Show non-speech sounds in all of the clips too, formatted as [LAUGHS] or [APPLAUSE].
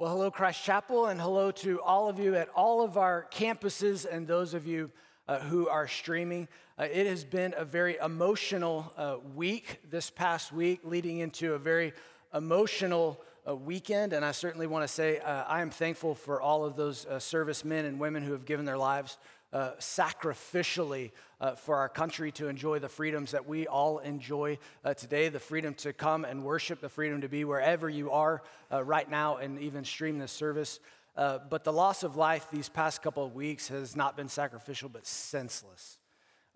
Well, hello, Christ Chapel, and hello to all of you at all of our campuses and those of you uh, who are streaming. Uh, it has been a very emotional uh, week this past week, leading into a very emotional uh, weekend. And I certainly want to say uh, I am thankful for all of those uh, servicemen and women who have given their lives uh, sacrificially uh, for our country to enjoy the freedoms that we all enjoy uh, today the freedom to come and worship, the freedom to be wherever you are uh, right now and even stream this service. Uh, but the loss of life these past couple of weeks has not been sacrificial, but senseless.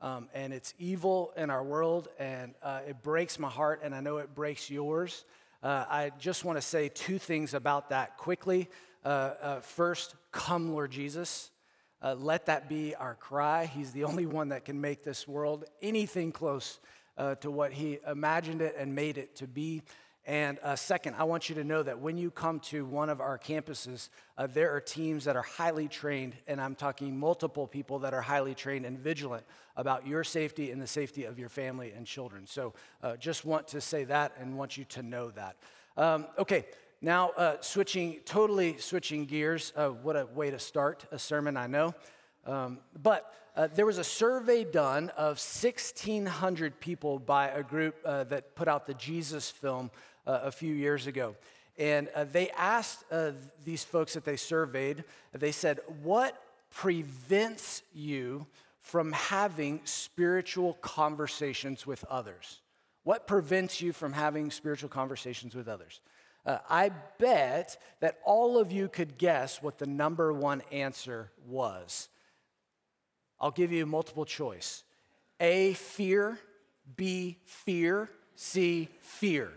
Um, and it's evil in our world, and uh, it breaks my heart, and I know it breaks yours. I just want to say two things about that quickly. first, come, Lord Jesus. Uh, let that be our cry. He's the only one that can make this world anything close uh, to what He imagined it and made it to be. And uh, second, I want you to know that when you come to one of our campuses, uh, there are teams that are highly trained, and I'm talking multiple people that are highly trained and vigilant about your safety and the safety of your family and children. So uh, just want to say that and want you to know that. Um, okay, now, uh, switching, totally switching gears. Uh, what a way to start a sermon, I know. Um, but uh, there was a survey done of 1,600 people by a group uh, that put out the Jesus film uh, a few years ago. And uh, they asked these folks that they surveyed, they said, What prevents you from having spiritual conversations with others? What prevents you from having spiritual conversations with others? Uh, I bet that all of you could guess what the number one answer was. I'll give you multiple choice A, fear, B, fear, C, fear.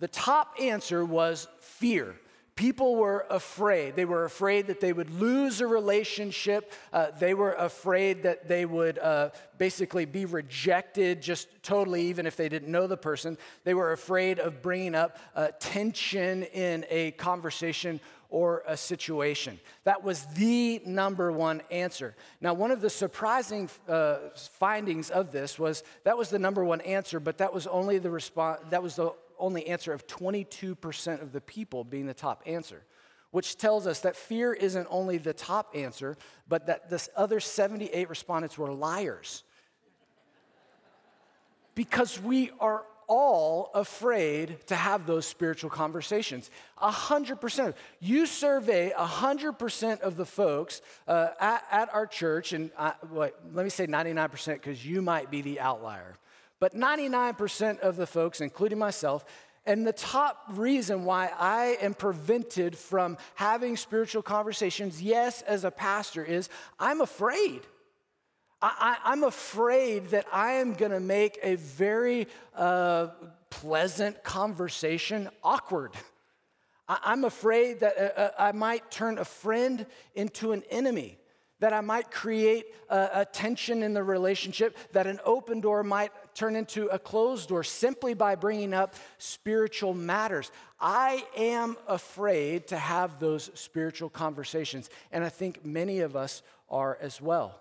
The top answer was fear. People were afraid. They were afraid that they would lose a relationship. Uh, they were afraid that they would uh, basically be rejected just totally, even if they didn't know the person. They were afraid of bringing up uh, tension in a conversation or a situation. That was the number one answer. Now, one of the surprising uh, findings of this was that was the number one answer, but that was only the response. That was the only answer of 22% of the people being the top answer, which tells us that fear isn't only the top answer, but that this other 78 respondents were liars. because we are all afraid to have those spiritual conversations. Hundred percent. You survey hundred percent of the folks uh, at, at, our church, and I, let me say 99% because you might be the outlier. But 99% of the folks, including myself, and the top reason why I am prevented from having spiritual conversations, yes, as a pastor, is I'm afraid. I, am afraid that I am going to make a very uh, pleasant conversation awkward. I, am afraid that uh, uh, I might turn a friend into an enemy that I might create a, a, tension in the relationship, that an open door might turn into a closed door simply by bringing up spiritual matters. I am afraid to have those spiritual conversations, and I think many of us are as well.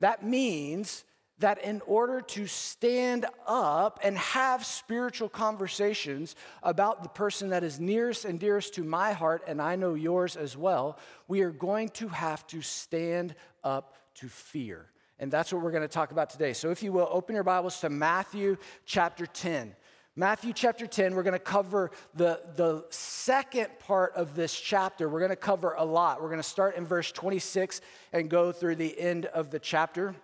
That means that in order to stand up and have spiritual conversations about the person that is nearest and dearest to my heart, and I know yours as well, we are going to have to stand up to fear. And that's what we're going to talk about today. So, if you will, open your Bibles to Matthew chapter 10. Matthew chapter 10, we're going to cover the, the second part of this chapter. We're going to cover a lot. We're going to start in verse 26 and go through the end of the chapter.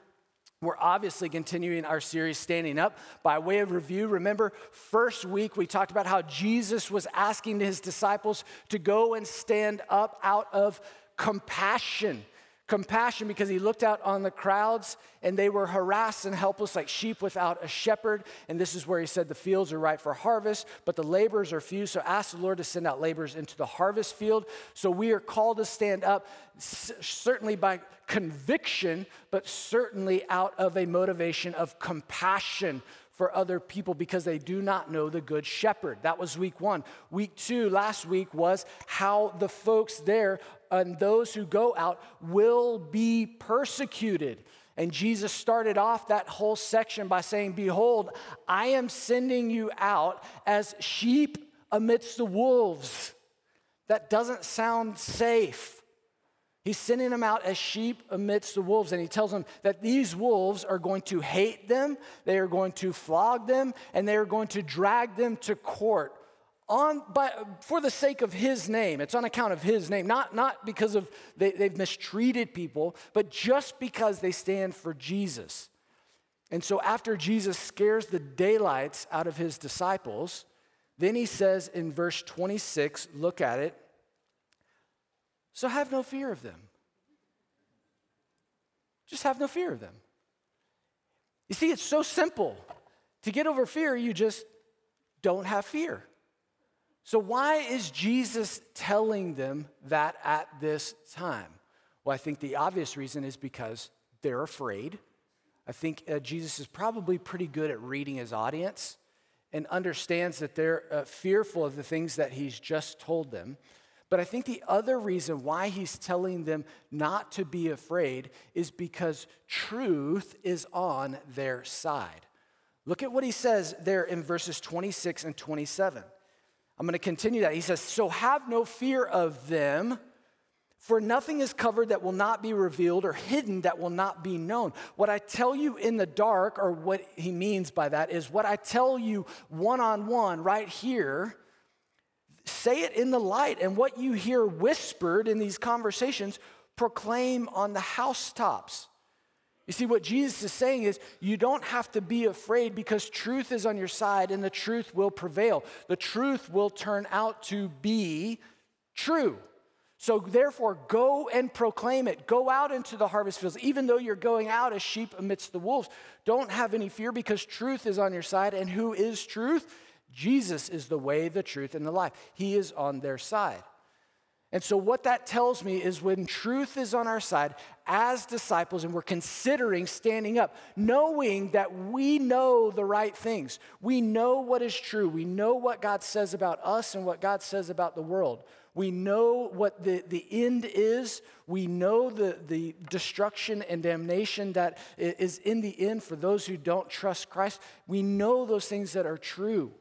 We're obviously continuing our series, Standing Up. By way of review, remember, first week we talked about how Jesus was asking his disciples to go and stand up out of compassion compassion because he looked out on the crowds and they were harassed and helpless like sheep without a shepherd. And this is where he said the fields are ripe for harvest, but the laborers are few. So ask the Lord to send out laborers into the harvest field. So we are called to stand up, certainly by conviction, but certainly out of a motivation of compassion for other people because they do not know the good shepherd. That was week one. Week two, last week, was how the folks there and those who go out will be persecuted. And Jesus started off that whole section by saying, Behold, I am sending you out as sheep amidst the wolves. That doesn't sound safe. He's sending them out as sheep amidst the wolves, and he tells them that these wolves are going to hate them, they are going to flog them, and they are going to drag them to court on by, for the sake of his name. It's on account of his name, not, not because of they, they've mistreated people, but just because they stand for Jesus. And so after Jesus scares the daylights out of his disciples, then he says in verse 26, look at it. So have no fear of them. Just have no fear of them. You see, it's so simple. To get over fear, you just don't have fear. So, why is Jesus telling them that at this time? Well, I think the obvious reason is because they're afraid. I think uh, Jesus is probably pretty good at reading his audience and understands that they're uh, fearful of the things that he's just told them. But I think the other reason why he's telling them not to be afraid is because truth is on their side. Look at what he says there in verses 26 and 27. I'm going to continue that. He says, So have no fear of them, for nothing is covered that will not be revealed or hidden that will not be known. What I tell you in the dark, or what he means by that, is what I tell you one on one right here, say it in the light. And what you hear whispered in these conversations, proclaim on the housetops. You see, what Jesus is saying is you don't have to be afraid because truth is on your side and the truth will prevail. The truth will turn out to be true. So, therefore, go and proclaim it. Go out into the harvest fields, even though you're going out as sheep amidst the wolves. Don't have any fear because truth is on your side. And who is truth? Jesus is the way, the truth, and the life. He is on their side. And so, what that tells me is when truth is on our side as disciples and we're considering standing up, knowing that we know the right things, we know what is true, we know what God says about us and what God says about the world. We know what the, the end is. We know the, the destruction and damnation that is in the end for those who don't trust Christ. We know those things that are true.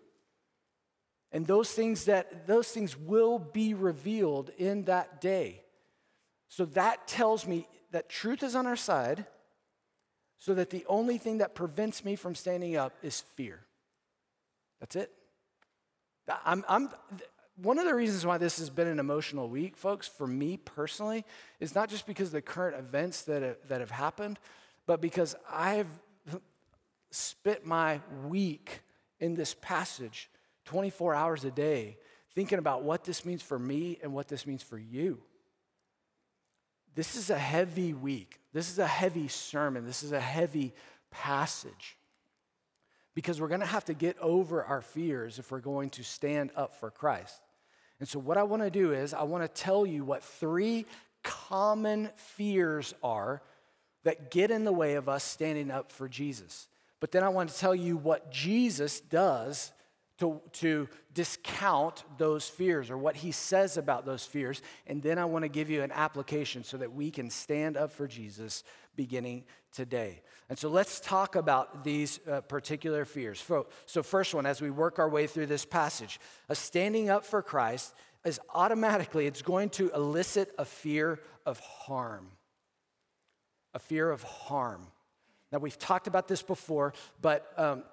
And those things that those things will be revealed in that day. So that tells me that truth is on our side, so that the only thing that prevents me from standing up is fear. That's it. I'm, I'm, one of the reasons why this has been an emotional week, folks, for me personally, is not just because of the current events that have, that have happened, but because I've spent my week in this passage 24 hours a day thinking about what this means for me and what this means for you. This is a heavy week. This is a heavy sermon. This is a heavy passage. Because we're going to have to get over our fears if we're going to stand up for Christ. And so, what I want to do is, I want to tell you what three common fears are that get in the way of us standing up for Jesus. But then I want to tell you what Jesus does to, to discount those fears or what he says about those fears. And then I want to give you an application so that we can stand up for Jesus beginning today. And so let's talk about these uh, particular fears. So, first one, as we work our way through this passage, a standing up for Christ is automatically, it's going to elicit a fear of harm. A fear of harm. Now, we've talked about this before, but um,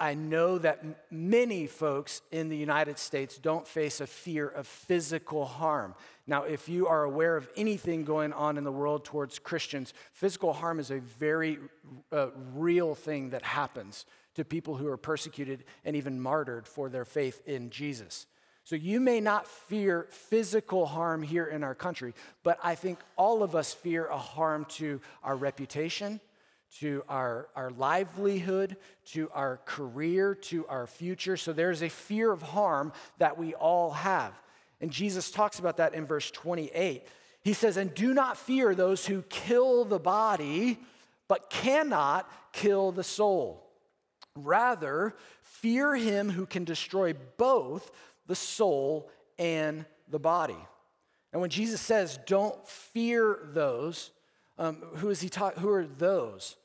I know that many folks in the United States don't face a fear of physical harm. Now, if you are aware of anything going on in the world towards Christians, physical harm is a very uh, real thing that happens to people who are persecuted and even martyred for their faith in Jesus. So you may not fear physical harm here in our country, but I think all of us fear a harm to our reputation to our, our livelihood, to our career, to our future. So there's a fear of harm that we all have. And Jesus talks about that in verse 28. He says, And do not fear those who kill the body, but cannot kill the soul. Rather, fear him who can destroy both the soul and the body. And when Jesus says, Don't fear those, um, who is he talking? Who are those?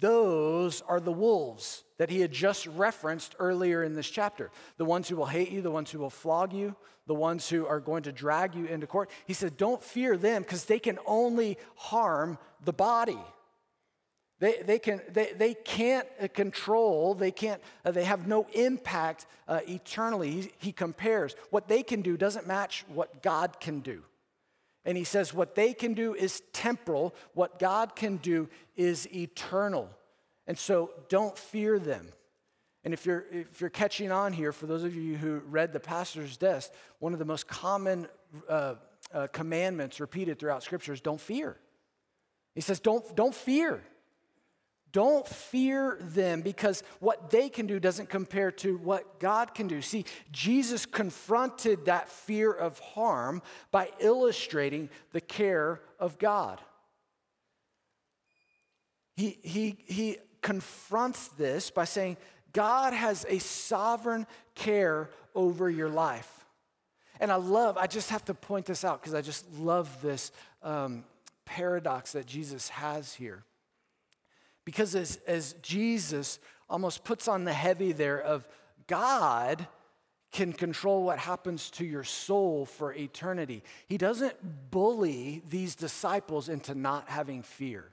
Those are the wolves that he had just referenced earlier in this chapter. The ones who will hate you, the ones who will flog you, the ones who are going to drag you into court. He said, Don't fear them because they can only harm the body. They, they, can, they, they can't control, they, can't, uh, they have no impact uh, eternally. He, he compares. What they can do doesn't match what God can do. And he says, what they can do is temporal, what God can do is eternal. And so don't fear them. And if you're, if you're catching on here, for those of you who read the pastor's desk, one of the most common uh, uh, commandments repeated throughout Scripture is don't fear. He says, don't, don't fear. Don't fear them because what they can do doesn't compare to what God can do. See, Jesus confronted that fear of harm by illustrating the care of God. He, he, he confronts this by saying, God has a sovereign care over your life. And I love, I just have to point this out because I just love this um, paradox that Jesus has here. Because as, as Jesus almost puts on the heavy there of God can control what happens to your soul for eternity, he doesn't bully these disciples into not having fear.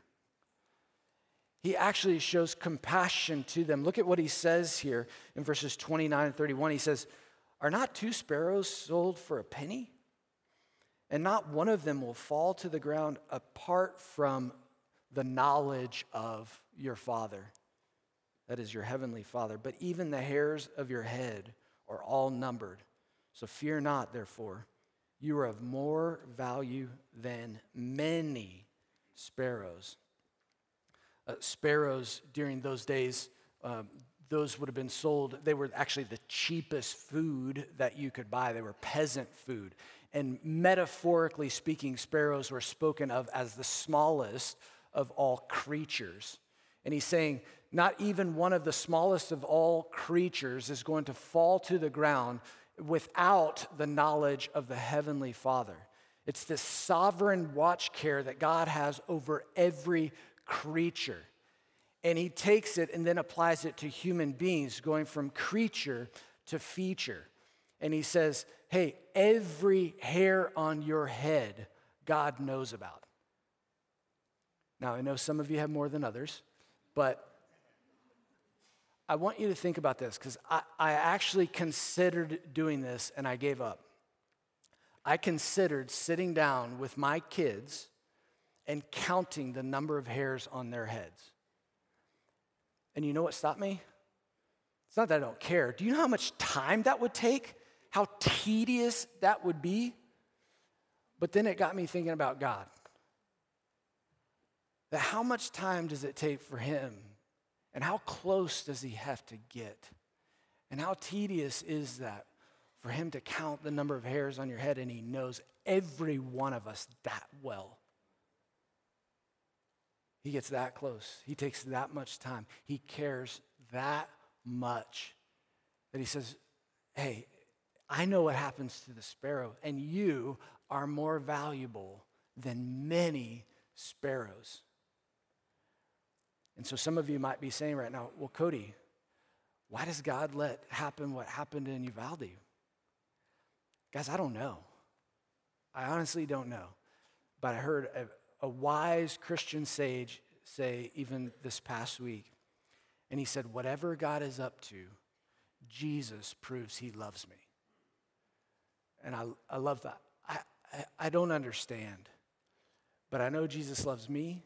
He actually shows compassion to them. Look at what he says here in verses 29 and 31. He says, Are not two sparrows sold for a penny? And not one of them will fall to the ground apart from the knowledge of your Father. That is your heavenly Father. But even the hairs of your head are all numbered. So fear not, therefore. You are of more value than many sparrows. Uh, sparrows during those days, um, those would have been sold. They were actually the cheapest food that you could buy. They were peasant food. And metaphorically speaking, sparrows were spoken of as the smallest of all creatures. And he's saying, not even one of the smallest of all creatures is going to fall to the ground without the knowledge of the Heavenly Father. It's this sovereign watch care that God has over every creature. And he takes it and then applies it to human beings, going from creature to feature. And he says, Hey, every hair on your head, God knows about. Now, I know some of you have more than others, but I want you to think about this because I, I actually considered doing this and I gave up. I considered sitting down with my kids and counting the number of hairs on their heads. And you know what stopped me? It's not that I don't care. Do you know how much time that would take? How tedious that would be? But then it got me thinking about God that how much time does it take for him and how close does he have to get? And how tedious is that for him to count the number of hairs on your head and he knows every one of us that well? He gets that close. He takes that much time. He cares that much that he says, Hey, I know what happens to the sparrow, and you are more valuable than many sparrows. And so some of you might be saying right now, well, Cody, why does God let happen what happened in Uvalde? Guys, I don't know. I honestly don't know. But I heard a, a wise Christian sage say even this past week, and he said, Whatever God is up to, Jesus proves he loves me. And I, I love that. I, I, I don't understand, but I know Jesus loves me.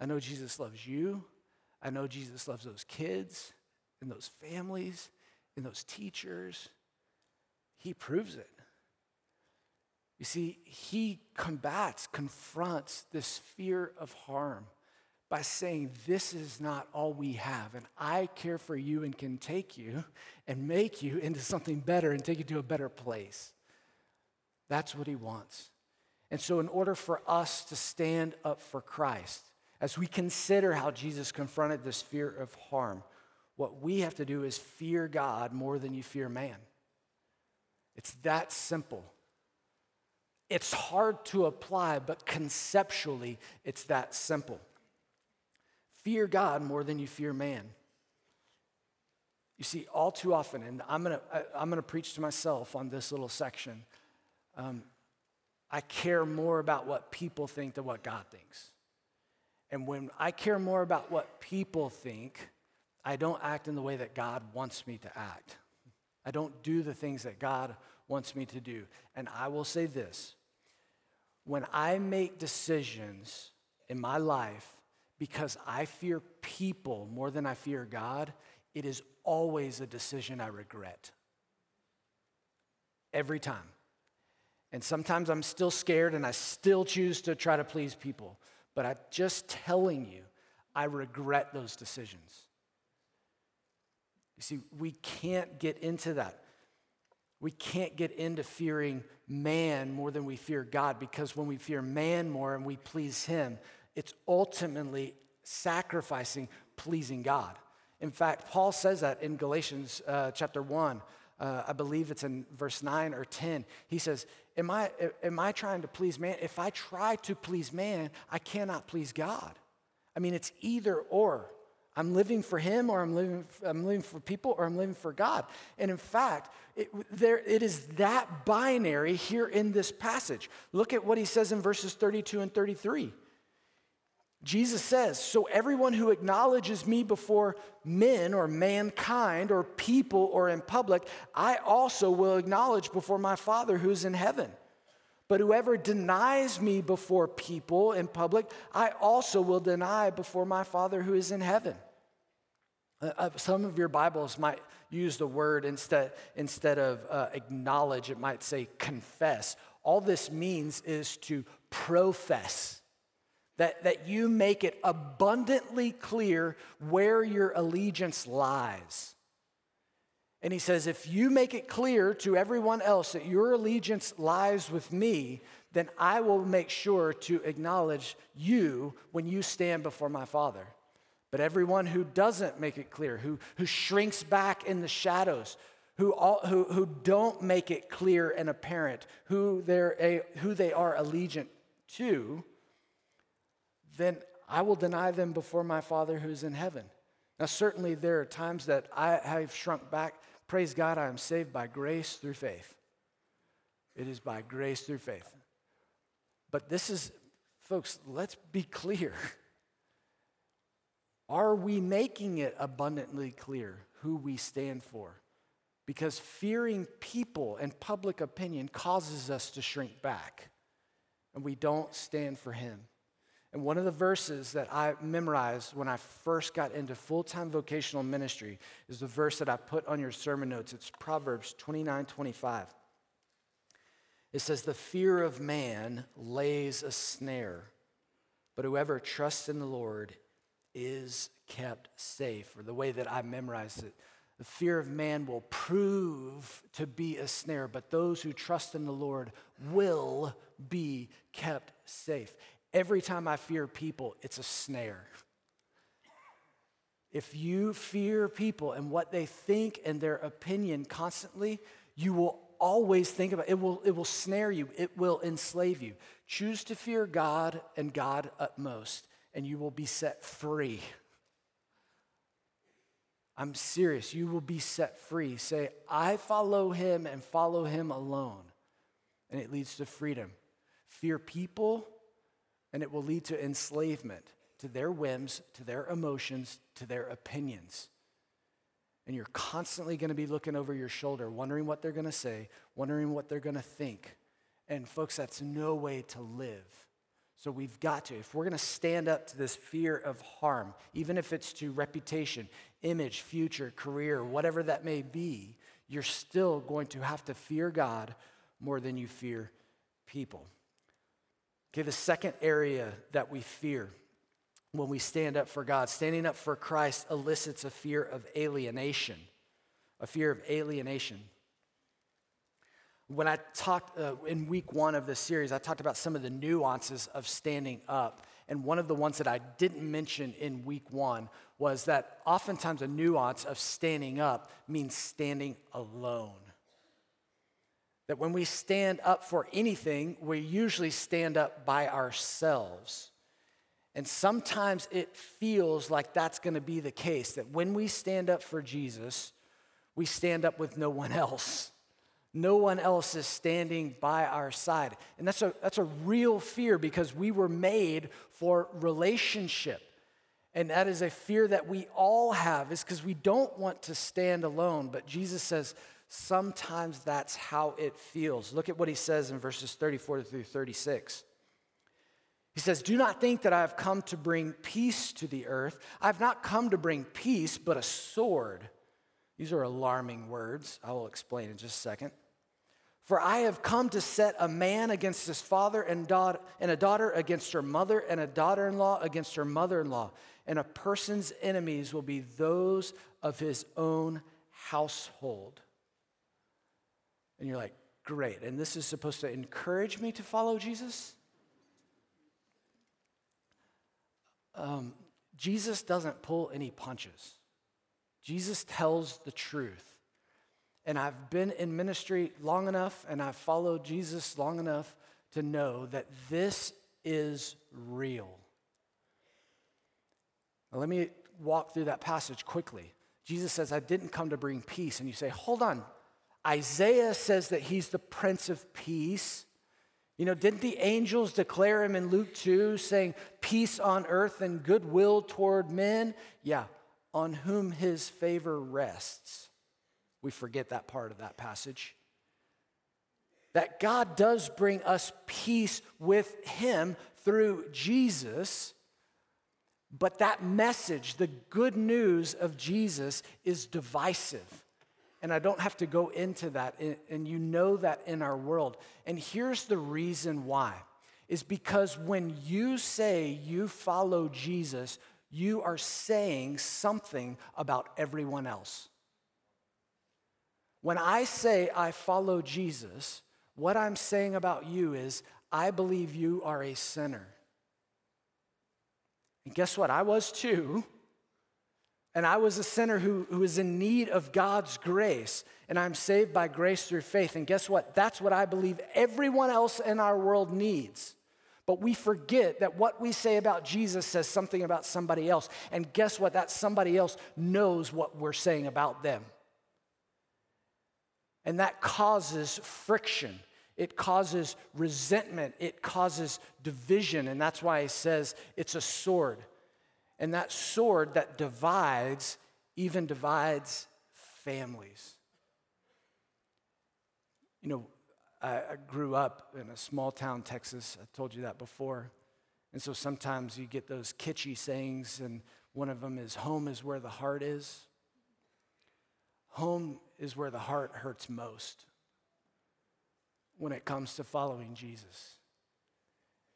I know Jesus loves you. I know Jesus loves those kids and those families and those teachers. He proves it. You see, he combats, confronts this fear of harm by saying, This is not all we have, and I care for you and can take you and make you into something better and take you to a better place. That's what he wants. And so, in order for us to stand up for Christ, as we consider how Jesus confronted this fear of harm, what we have to do is fear God more than you fear man. It's that simple. It's hard to apply, but conceptually, it's that simple. fear God more than you fear man. You see, all too often, and I'm gonna, I, I'm gonna preach to myself on this little section, um, I care more about what people think than what God thinks. And when I care more about what people think, I don't act in the way that God wants me to act. I don't do the things that God wants me to do. And I will say this when I make decisions in my life because I fear people more than I fear God, it is always a decision I regret. Every time. And sometimes I'm still scared and I still choose to try to please people. But I'm just telling you, I regret those decisions. You see, we can't get into that. We can't get into fearing man more than we fear God because when we fear man more and we please him, it's ultimately sacrificing pleasing God. In fact, Paul says that in Galatians uh, chapter 1. Uh, I believe it's in verse 9 or 10. He says, am I, am I trying to please man? If I try to please man, I cannot please God. I mean, it's either or. I'm living for him or I'm living, I'm living for people or I'm living for God. And in fact, it, there, it is that binary here in this passage. Look at what he says in verses 32 and 33. Jesus says, So everyone who acknowledges me before men or mankind or people or in public, I also will acknowledge before my Father who's in heaven. But whoever denies me before people in public, I also will deny before my Father who is in heaven. Uh, uh some of your Bibles might use the word instead, instead of uh, acknowledge, it might say confess. All this means is to profess that, that you make it abundantly clear where your allegiance lies. And he says, if you make it clear to everyone else that your allegiance lies with me, then I will make sure to acknowledge you when you stand before my Father. But everyone who doesn't make it clear, who, who shrinks back in the shadows, who, all, who, who don't make it clear and apparent who, they're a, who they are allegiant to, then I will deny them before my Father who's in heaven. Now, certainly there are times that I have shrunk back. Praise God, I am saved by grace through faith. It is by grace through faith. But this is, folks, let's be clear. [LAUGHS] Are we making it abundantly clear who we stand for? Because fearing people and public opinion causes us to shrink back, and we don't stand for Him. And one of the verses that I memorized when I first got into full time vocational ministry is the verse that I put on your sermon notes. It's Proverbs 29 25. It says, The fear of man lays a snare, but whoever trusts in the Lord is kept safe. Or the way that I memorized it, the fear of man will prove to be a snare, but those who trust in the Lord will be kept safe. Every time I fear people, it's a snare. If you fear people and what they think and their opinion constantly, you will always think about it. will, it will snare you, it will enslave you. Choose to fear God and God utmost, and you will be set free. I'm serious. You will be set free. Say, I follow him and follow him alone. And it leads to freedom. Fear people and it will lead to enslavement to their whims, to their emotions, to their opinions. And you're constantly going to be looking over your shoulder, wondering what they're going to say, wondering what they're going to think. And folks, that's no way to live. So we've got to, if we're going to stand up to this fear of harm, even if it's to reputation, image, future, career, whatever that may be, you're still going to have to fear God more than you fear people. Okay, the second area that we fear when we stand up for God, standing up for Christ elicits a fear of alienation, a fear of alienation. When I talked uh, in week one of this series, I talked about some of the nuances of standing up. And one of the ones that I didn't mention in week one was that oftentimes a nuance of standing up means standing alone. That when we stand up for anything, we usually stand up by ourselves. And sometimes it feels like that's going to be the case that when we stand up for Jesus, we stand up with no one else. No one else is standing by our side. And that's a, that's a real fear because we were made for relationship. And that is a fear that we all have, is because we don't want to stand alone. But Jesus says sometimes that's how it feels. Look at what he says in verses 34 through 36. He says, Do not think that I have come to bring peace to the earth. I have not come to bring peace, but a sword. These are alarming words. I will explain in just a second. For I have come to set a man against his father and, daughter, and a daughter against her mother, and a daughter in law against her mother in law. And a person's enemies will be those of his own household. And you're like, great. And this is supposed to encourage me to follow Jesus? Um, Jesus doesn't pull any punches. Jesus tells the truth. And I've been in ministry long enough and I've followed Jesus long enough to know that this is real. Now, let me walk through that passage quickly. Jesus says, I didn't come to bring peace. And you say, hold on. Isaiah says that he's the Prince of Peace. You know, didn't the angels declare him in Luke 2 saying, Peace on earth and goodwill toward men? Yeah, on whom his favor rests. We forget that part of that passage. That God does bring us peace with him through Jesus, but that message, the good news of Jesus, is divisive. And I don't have to go into that, and you know that in our world. And here's the reason why is because when you say you follow Jesus, you are saying something about everyone else. When I say I follow Jesus, what I'm saying about you is I believe you are a sinner. And guess what? I was too. [LAUGHS] And I was a sinner who, who was in need of God's grace. And I'm saved by grace through faith. And guess what? That's what I believe everyone else in our world needs. But we forget that what we say about Jesus says something about somebody else. And guess what? That somebody else knows what we're saying about them. And that causes friction. It causes resentment. It causes division. And that's why he says it's a sword. And that sword that divides even divides families. You know, I, I, grew up in a small town, Texas. I told you that before. And so sometimes you get those kitschy sayings, and one of them is home is where the heart is. Home is where the heart hurts most when it comes to following Jesus.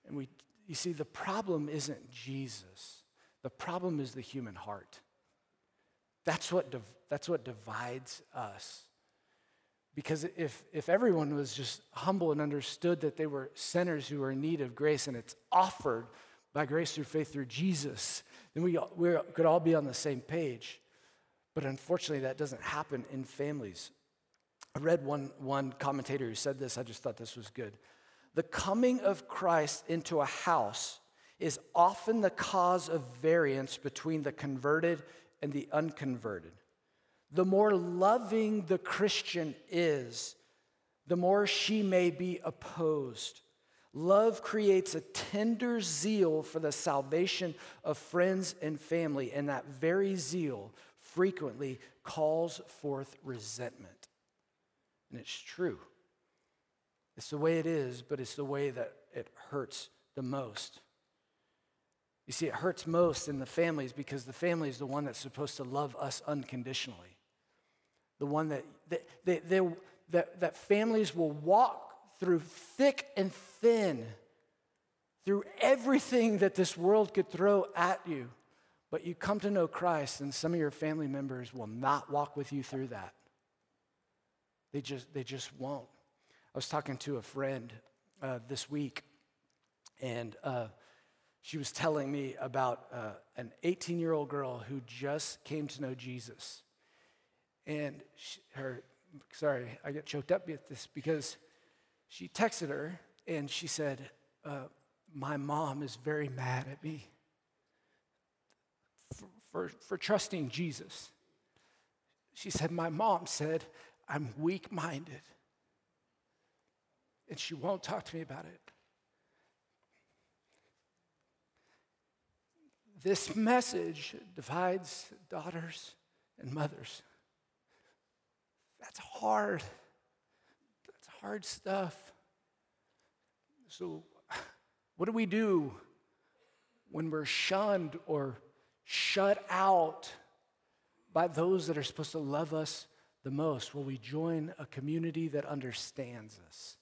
And we, you see, the problem isn't Jesus. The problem is the human heart. That's what, div- that's what divides us. Because if, if everyone was just humble and understood that they were sinners who were in need of grace and it's offered by grace through faith through Jesus, then we, we could all be on the same page. But unfortunately, that doesn't happen in families. I read one, one commentator who said this, I just thought this was good. The coming of Christ into a house is often the cause of variance between the converted and the unconverted. The more loving the Christian is, the more she may be opposed. Love creates a tender zeal for the salvation of friends and family, and that very zeal frequently calls forth resentment. And it's true. It's the way it is, but it's the way that it hurts the most. You see, it hurts most in the families because the family is the one that's supposed to love us unconditionally. The one that, that, they, they, that, that families will walk through thick and thin, through everything that this world could throw at you. But you come to know Christ, and some of your family members will not walk with you through that. They just, they just won't. I was talking to a friend uh, this week, and uh, she was telling me about uh, an 18 year old girl who just came to know Jesus. And she, her, sorry, I get choked up with this because she texted her and she said, uh, My mom is very mad at me. for, for trusting Jesus. She said, My mom said, I'm weak minded, and she won't talk to me about it. This message divides daughters and mothers. That's hard. That's hard stuff. So, what do we do when we're shunned or shut out by those that are supposed to love us the most? Will we join a community that understands us,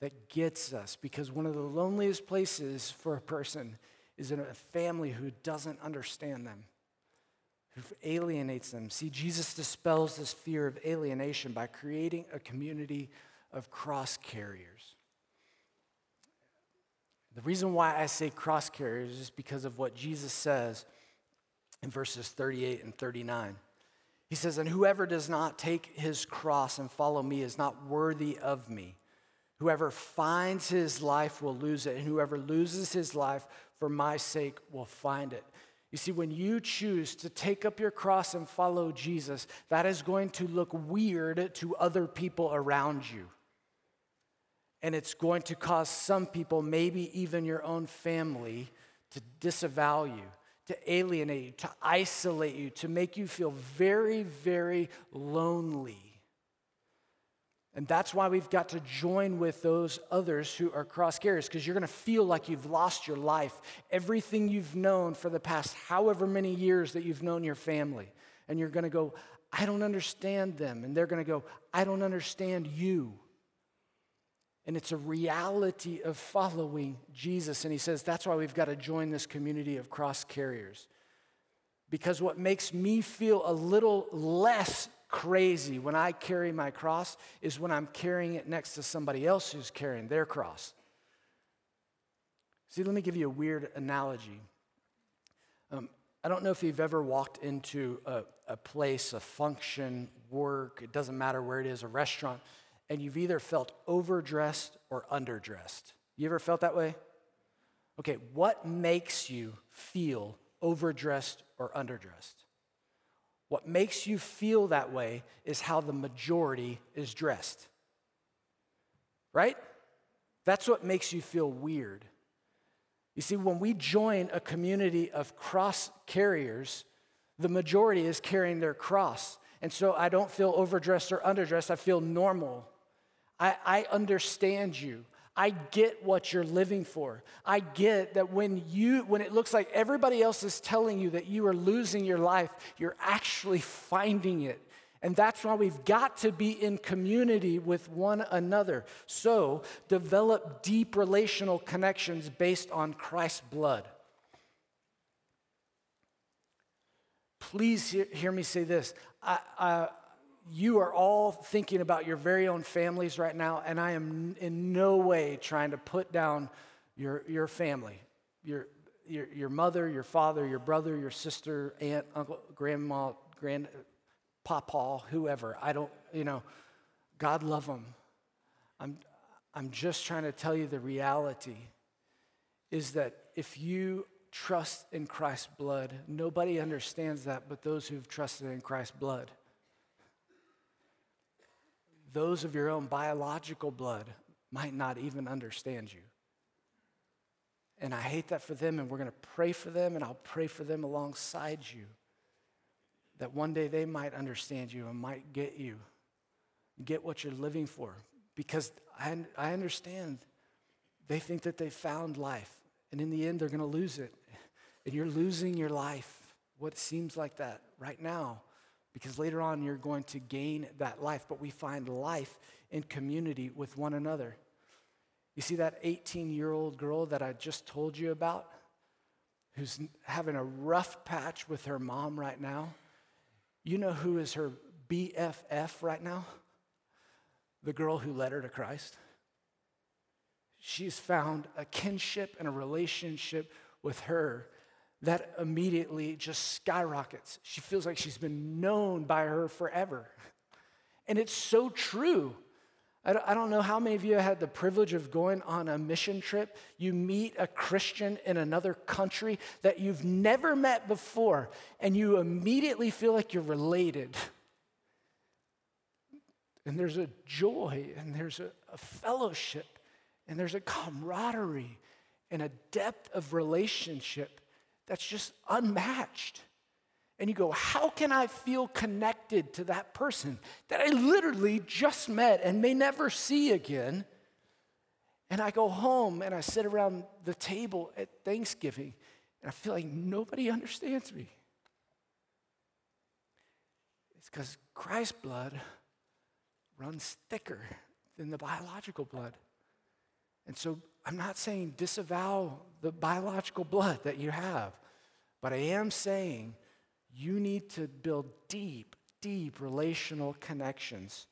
that gets us, because one of the loneliest places for a person is in a family who doesn't understand them, who alienates them. See, Jesus dispels this fear of alienation by creating a community of cross carriers. The reason why I say cross carriers is because of what Jesus says in verses 38 and 39. He says, And whoever does not take his cross and follow me is not worthy of me. Whoever finds his life will lose it, and whoever loses his life for my sake will find it. You see, when you choose to take up your cross and follow Jesus, that is going to look weird to other people around you. And it's going to cause some people, maybe even your own family, to disavow you, to alienate you, to isolate you, to make you feel very, very lonely. And that's why we've got to join with those others who are cross carriers, because you're going to feel like you've lost your life, everything you've known for the past however many years that you've known your family. And you're going to go, I don't understand them. And they're going to go, I don't understand you. And it's a reality of following Jesus. And he says, that's why we've got to join this community of cross carriers. Because what makes me feel a little less crazy when I carry my cross is when I'm carrying it next to somebody else who's carrying their cross. See, let me give you a weird analogy. Um, I don't know if you've ever walked into a, a place, a function, work, it doesn't matter where it is, a restaurant, and you've either felt overdressed or underdressed. You ever felt that way? Okay, what makes you feel overdressed or underdressed? What makes you feel that way is how the majority is dressed. Right? That's what makes you feel weird. You see, when we join a community of cross carriers, the majority is carrying their cross. And so I don't feel overdressed or underdressed, I feel normal. I, I understand you. I get what you're living for. I get that when you when it looks like everybody else is telling you that you are losing your life, you're actually finding it. And that's why we've got to be in community with one another. So, develop deep relational connections based on Christ's blood. Please hear, me say this. I, I, you are all thinking about your very own families right now, and I am in no way trying to put down your, your family, your, your, your mother, your father, your brother, your sister, aunt, uncle, grandma, grand, papa, whoever. I don't, you know, God love them. I'm, I'm just trying to tell you the reality is that if you trust in Christ's blood, nobody understands that but those who've trusted in Christ's blood those of your own biological blood might not even understand you. And I hate that for them, and we're going to pray for them, and I'll pray for them alongside you. That one day they might understand you and might get you, get what you're living for. Because I, I understand they think that they found life, and in the end, they're going to lose it. And you're losing your life, what seems like that right now because later on you're going to gain that life. But we find life in community with one another. You see that 18 year old girl that I just told you about, who's having a rough patch with her mom right now? You know who is her BFF right now? The girl who led her to Christ. She's found a kinship and a relationship with her that immediately just skyrockets. She feels like she's been known by her forever. [LAUGHS] And it's so true. I don't know how many of you had the privilege of going on a mission trip. You meet a Christian in another country that you've never met before, and you immediately feel like you're related. [LAUGHS] And there's a joy, and there's a, a fellowship, and there's a camaraderie, and a depth of relationship that's just unmatched. And you go, How can I feel connected to that person that I literally just met and may never see again? And I go home and I sit around the table at Thanksgiving and I feel like nobody understands me. It's because Christ's blood runs thicker than the biological blood. And so I'm not saying disavow the biological blood that you have, but I am saying you need to build deep, deep relational connections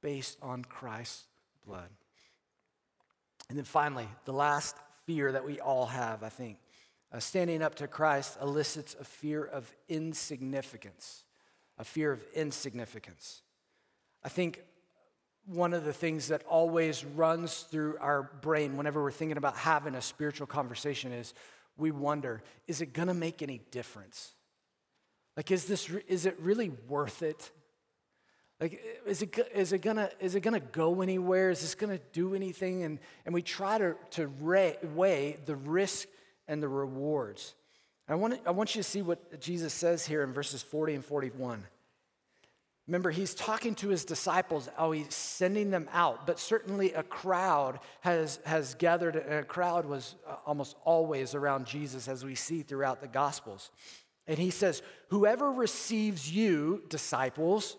based on Christ's blood. And then finally, the last fear that we all have, I think, uh, standing up to Christ elicits a fear of insignificance. A fear of insignificance. I think one of the things that always runs through our brain whenever we're thinking about having a spiritual conversation is we wonder is it going to make any difference? Like, is this, is it really worth it? Like, is it, is it gonna, is it gonna go anywhere? Is this gonna do anything? And, and we try to, to weigh the risk and the rewards. I want, I want you to see what Jesus says here in verses 40 and 41. Remember, he's talking to his disciples, oh, he's sending them out, but certainly a crowd has, has gathered, a crowd was uh, almost always around Jesus, as we see throughout the Gospels. And he says, Whoever receives you, disciples,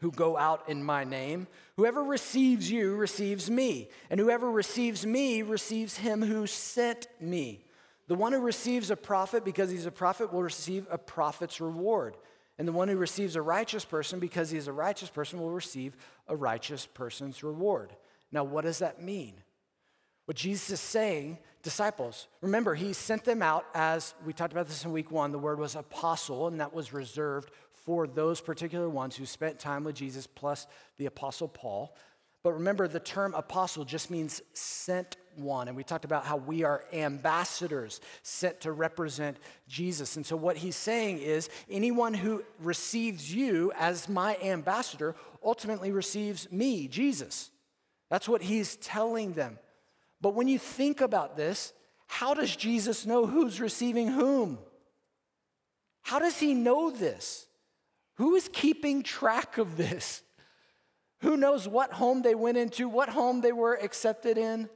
who go out in my name, whoever receives you receives me. And whoever receives me receives him who sent me. The one who receives a prophet because he's a prophet will receive a prophet's reward. And the one who receives a righteous person because he is a righteous person will receive a righteous person's reward. Now, what does that mean? What Jesus is saying, disciples, remember, he sent them out as we talked about this in week one. The word was apostle, and that was reserved for those particular ones who spent time with Jesus, plus the apostle Paul. But remember, the term apostle just means sent one. And we talked about how we are ambassadors sent to represent Jesus. And so, what he's saying is anyone who receives you as my ambassador ultimately receives me, Jesus. That's what he's telling them. But when you think about this, how does Jesus know who's receiving whom? How does he know this? Who is keeping track of this? Who knows what home they went into, what home they were accepted in?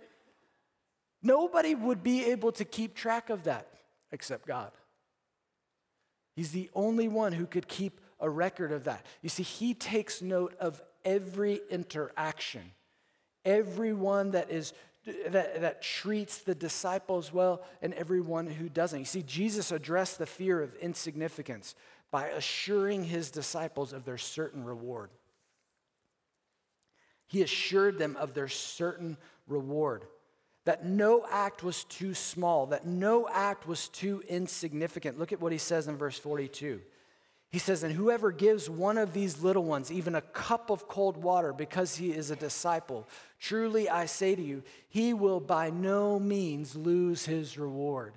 Nobody would be able to keep track of that except God. He's the only one who could keep a record of that. You see, He takes note of every interaction, everyone that is that, that treats the disciples well and everyone who doesn't. You see, Jesus addressed the fear of insignificance by assuring his disciples of their certain reward. He assured them of their certain reward. That no act was too small, that no act was too insignificant. Look at what he says in verse 42. He says, And whoever gives one of these little ones even a cup of cold water because he is a disciple, truly I say to you, he will by no means lose his reward.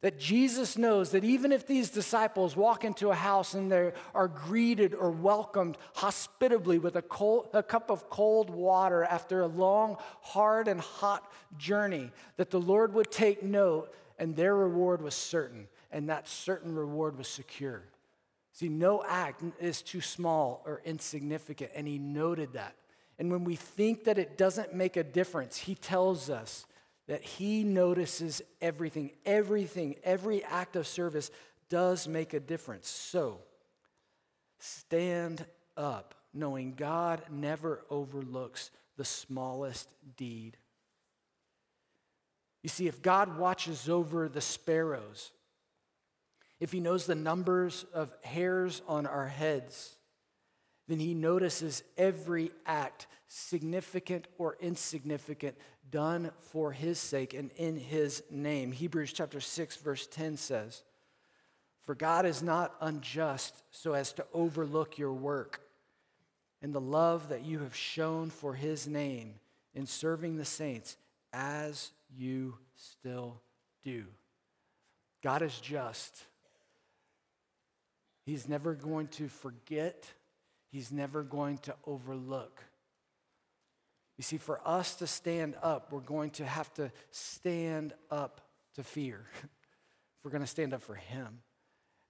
That Jesus knows that even if these disciples walk into a house and they are greeted or welcomed hospitably with a, cold, a cup of cold water after a long, hard, and hot journey, that the Lord would take note and their reward was certain, and that certain reward was secure. See, no act is too small or insignificant, and he noted that. And when we think that it doesn't make a difference, he tells us that he notices everything. Everything, every act of service does make a difference. So, stand up, knowing God never overlooks the smallest deed. You see, if God watches over the sparrows, if he knows the numbers of hairs on our heads, then he notices every act, significant or insignificant, done for his sake and in his name. Hebrews chapter 6 verse 10 says, "For God is not unjust so as to overlook your work and the love that you have shown for his name in serving the saints as you still do. God is just. He's never going to forget, He's never going to overlook. You see, for us to stand up, we're going to have to stand up to fear. if [LAUGHS] we're going to stand up for Him.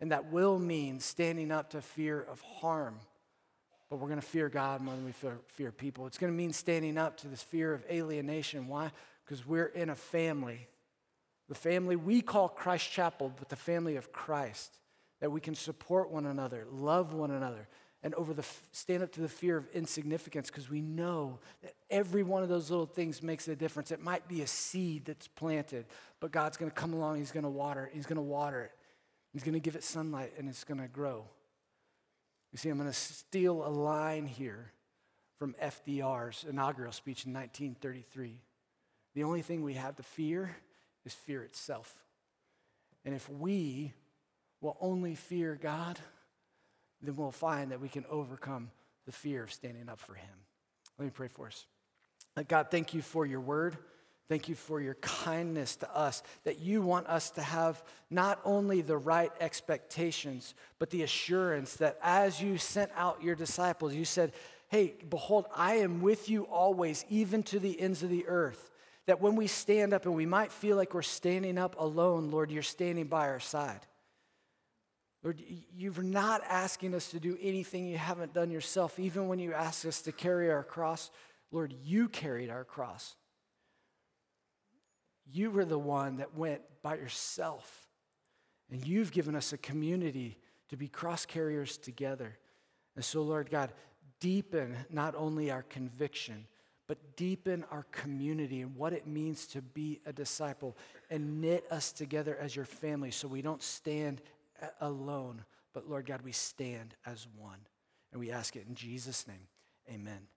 And that will mean standing up to fear of harm. But we're going to fear God more than we fear, fear people. It's going to mean standing up to this fear of alienation. Why? Because we're in a family. The family we call Christ Chapel, but the family of Christ. That we can support one another, love one another, and over the stand up to the fear of insignificance because we know that every one of those little things makes a difference. It might be a seed that's planted, but God's going to come along, he's going to water it, he's going to water it. He's going to give it sunlight and it's going to grow. You see, I'm going to steal a line here from FDR's inaugural speech in 1933. The only thing we have to fear is fear itself. And if we will only fear God, then we'll find that we can overcome the fear of standing up for Him. Let me pray for us. Uh, God, thank you for your word. Thank you for your kindness to us, that you want us to have not only the right expectations, but the assurance that as you sent out your disciples, you said, Hey, behold, I am with you always, even to the ends of the earth. That when we stand up and we might feel like we're standing up alone, Lord, you're standing by our side. Lord, you're not asking us to do anything you haven't done yourself. Even when you ask us to carry our cross, Lord, you carried our cross. You were the one that went by yourself. And you've given us a community to be cross carriers together. And so, Lord God, deepen not only our conviction, but deepen our community and what it means to be a disciple and knit us together as your family so we don't stand alone, but Lord God, we stand as one. And we ask it in Jesus' name. Amen.